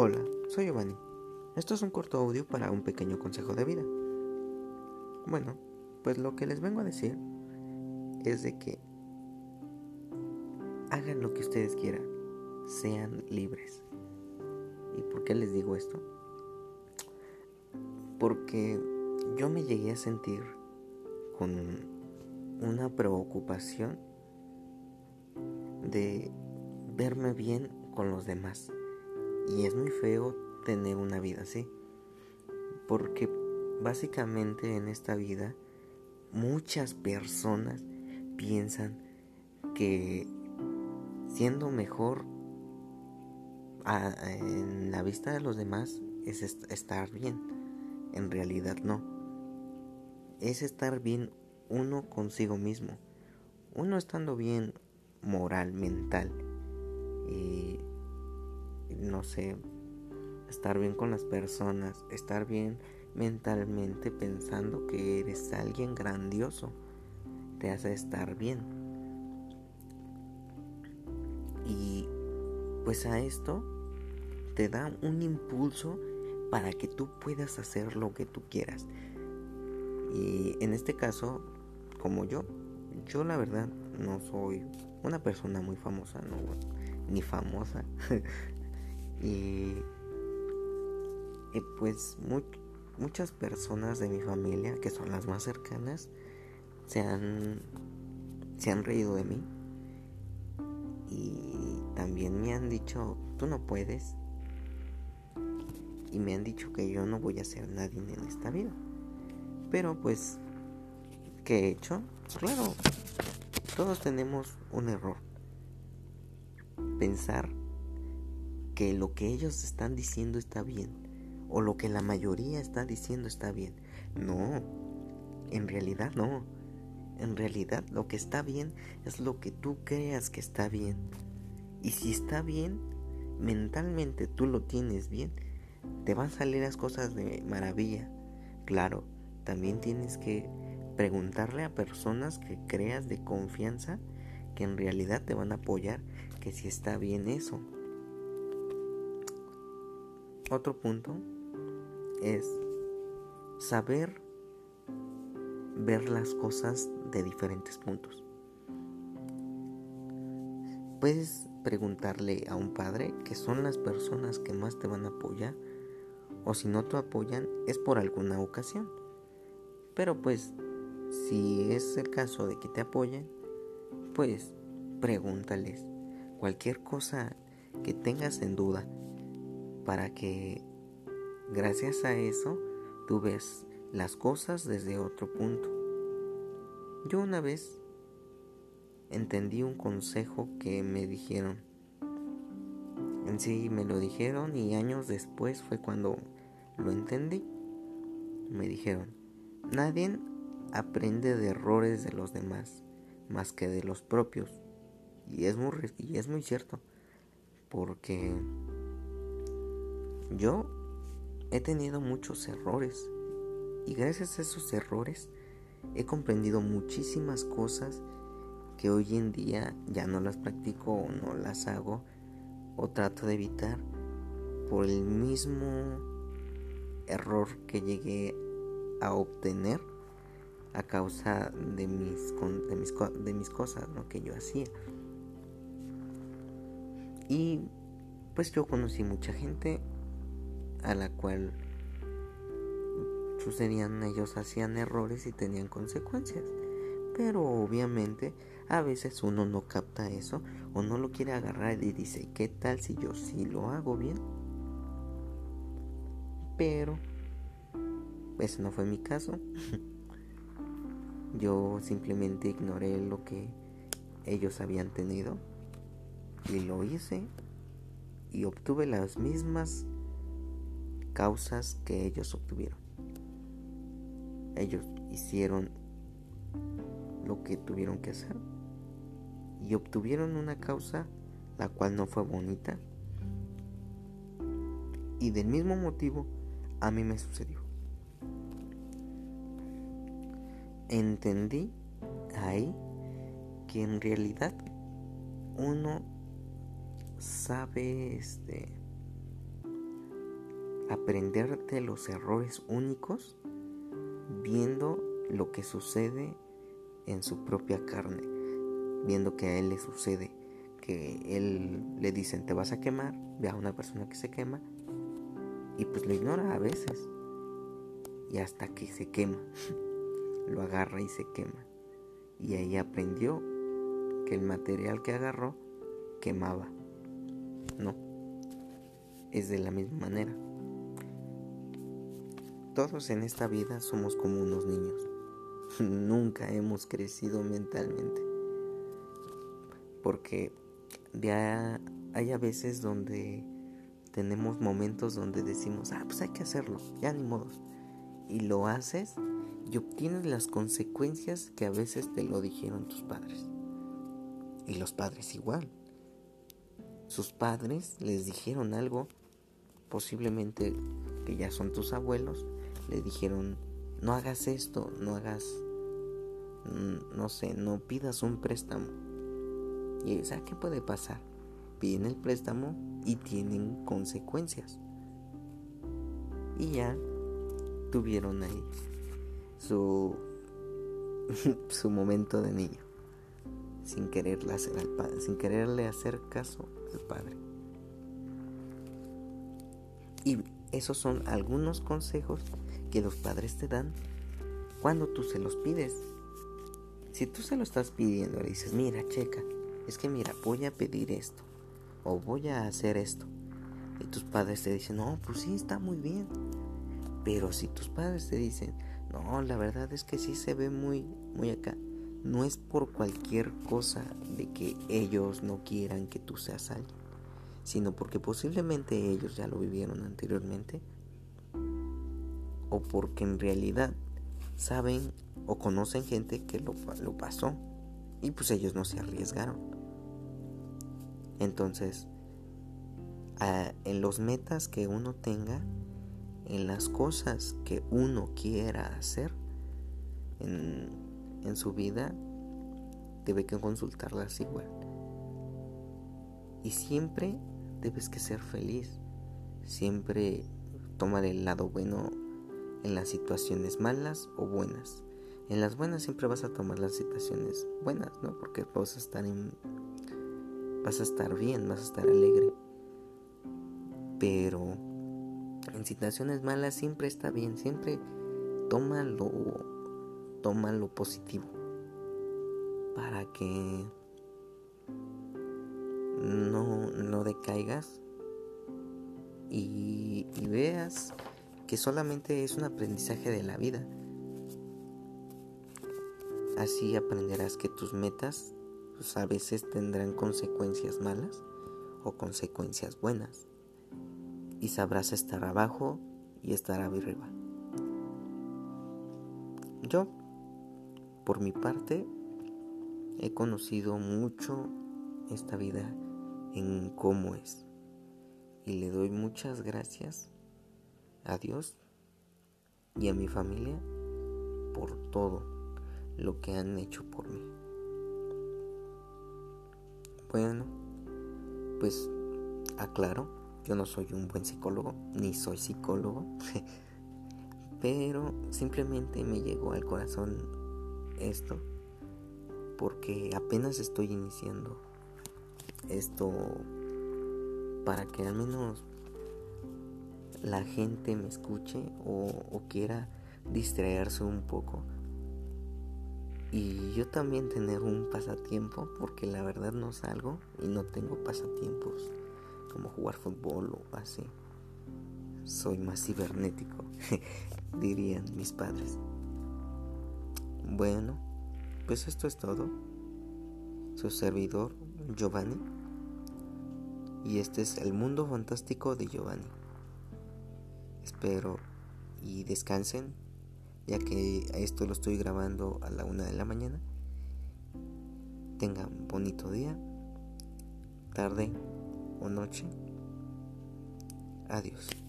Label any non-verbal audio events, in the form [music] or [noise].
Hola, soy Giovanni. Esto es un corto audio para un pequeño consejo de vida. Bueno, pues lo que les vengo a decir es de que hagan lo que ustedes quieran, sean libres. ¿Y por qué les digo esto? Porque yo me llegué a sentir con una preocupación de verme bien con los demás. Y es muy feo tener una vida así. Porque básicamente en esta vida muchas personas piensan que siendo mejor en la vista de los demás es estar bien. En realidad no. Es estar bien uno consigo mismo. Uno estando bien moral, mental. Y no sé, estar bien con las personas, estar bien mentalmente pensando que eres alguien grandioso, te hace estar bien. Y pues a esto te da un impulso para que tú puedas hacer lo que tú quieras. Y en este caso, como yo, yo la verdad no soy una persona muy famosa, no, ni famosa. [laughs] y, pues muchas personas de mi familia, que son las más cercanas, se han, se han reído de mí. Y también me han dicho, tú no puedes. Y me han dicho que yo no voy a ser nadie en esta vida. Pero pues, ¿qué he hecho? Claro, todos tenemos un error pensar que lo que ellos están diciendo está bien o lo que la mayoría está diciendo está bien. No, en realidad no. En realidad lo que está bien es lo que tú creas que está bien. Y si está bien, mentalmente tú lo tienes bien, te van a salir las cosas de maravilla. Claro, también tienes que preguntarle a personas que creas de confianza que en realidad te van a apoyar que si está bien eso. Otro punto es saber ver las cosas de diferentes puntos. Puedes preguntarle a un padre que son las personas que más te van a apoyar o si no te apoyan es por alguna ocasión. Pero pues si es el caso de que te apoyen, pues pregúntales cualquier cosa que tengas en duda para que gracias a eso tú ves las cosas desde otro punto. Yo una vez entendí un consejo que me dijeron. En sí me lo dijeron y años después fue cuando lo entendí. Me dijeron, nadie aprende de errores de los demás más que de los propios. Y es muy, y es muy cierto. Porque yo he tenido muchos errores. Y gracias a esos errores he comprendido muchísimas cosas que hoy en día ya no las practico o no las hago o trato de evitar por el mismo error que llegué a obtener a causa de mis, de mis, de mis cosas lo que yo hacía. Y pues yo conocí mucha gente a la cual sucedían, ellos hacían errores y tenían consecuencias. Pero obviamente a veces uno no capta eso o no lo quiere agarrar y dice, ¿qué tal si yo sí lo hago bien? Pero ese no fue mi caso. [laughs] Yo simplemente ignoré lo que ellos habían tenido y lo hice y obtuve las mismas causas que ellos obtuvieron. Ellos hicieron lo que tuvieron que hacer y obtuvieron una causa la cual no fue bonita y del mismo motivo a mí me sucedió. entendí ahí que en realidad uno sabe este aprender de los errores únicos viendo lo que sucede en su propia carne, viendo que a él le sucede, que él le dicen te vas a quemar, ve a una persona que se quema y pues lo ignora a veces y hasta que se quema, [laughs] lo agarra y se quema y ahí aprendió que el material que agarró quemaba, no, es de la misma manera. Todos en esta vida somos como unos niños. [laughs] Nunca hemos crecido mentalmente. Porque ya hay a veces donde tenemos momentos donde decimos, ah, pues hay que hacerlo, ya ni modos. Y lo haces y obtienes las consecuencias que a veces te lo dijeron tus padres. Y los padres igual. Sus padres les dijeron algo, posiblemente que ya son tus abuelos, le dijeron, no hagas esto, no hagas, mm, no sé, no pidas un préstamo. Y ¿sabes qué puede pasar? Piden el préstamo y tienen consecuencias. Y ya tuvieron ahí su, [laughs] su momento de niño, sin quererle hacer al padre, sin quererle hacer caso al padre. Y esos son algunos consejos que los padres te dan cuando tú se los pides. Si tú se lo estás pidiendo, le dices, mira, checa, es que mira, voy a pedir esto o voy a hacer esto. Y tus padres te dicen, no, pues sí, está muy bien. Pero si tus padres te dicen, no, la verdad es que sí se ve muy, muy acá. No es por cualquier cosa de que ellos no quieran que tú seas alguien, sino porque posiblemente ellos ya lo vivieron anteriormente o porque en realidad saben o conocen gente que lo, lo pasó y pues ellos no se arriesgaron. Entonces, en los metas que uno tenga, en las cosas que uno quiera hacer en, en su vida, debe que consultarlas igual. Y siempre debes que ser feliz. Siempre tomar el lado bueno en las situaciones malas o buenas. En las buenas siempre vas a tomar las situaciones buenas, ¿no? Porque vas a estar en vas a estar bien, vas a estar alegre. Pero en situaciones malas siempre está bien, siempre toma lo toma lo positivo para que no, no decaigas y, y veas que solamente es un aprendizaje de la vida. Así aprenderás que tus metas pues, a veces tendrán consecuencias malas o consecuencias buenas. Y sabrás estar abajo y estar arriba. Yo, por mi parte, he conocido mucho esta vida en cómo es. Y le doy muchas gracias a Dios y a mi familia por todo lo que han hecho por mí. Bueno, pues aclaro, yo no soy un buen psicólogo, ni soy psicólogo, [laughs] pero simplemente me llegó al corazón esto, porque apenas estoy iniciando esto para que al menos la gente me escuche o, quiera distraerse un poco. Y yo también tener un pasatiempo, porque la verdad no salgo y no tengo pasatiempos como jugar fútbol o así. Soy más cibernético, [laughs] dirían mis padres. Bueno, pues esto es todo. Su servidor, Giovanni. Y este es el mundo fantástico de Giovanni. Espero y descansen, ya que esto lo estoy grabando a la una de la mañana. Tengan bonito día, tarde o noche. Adiós.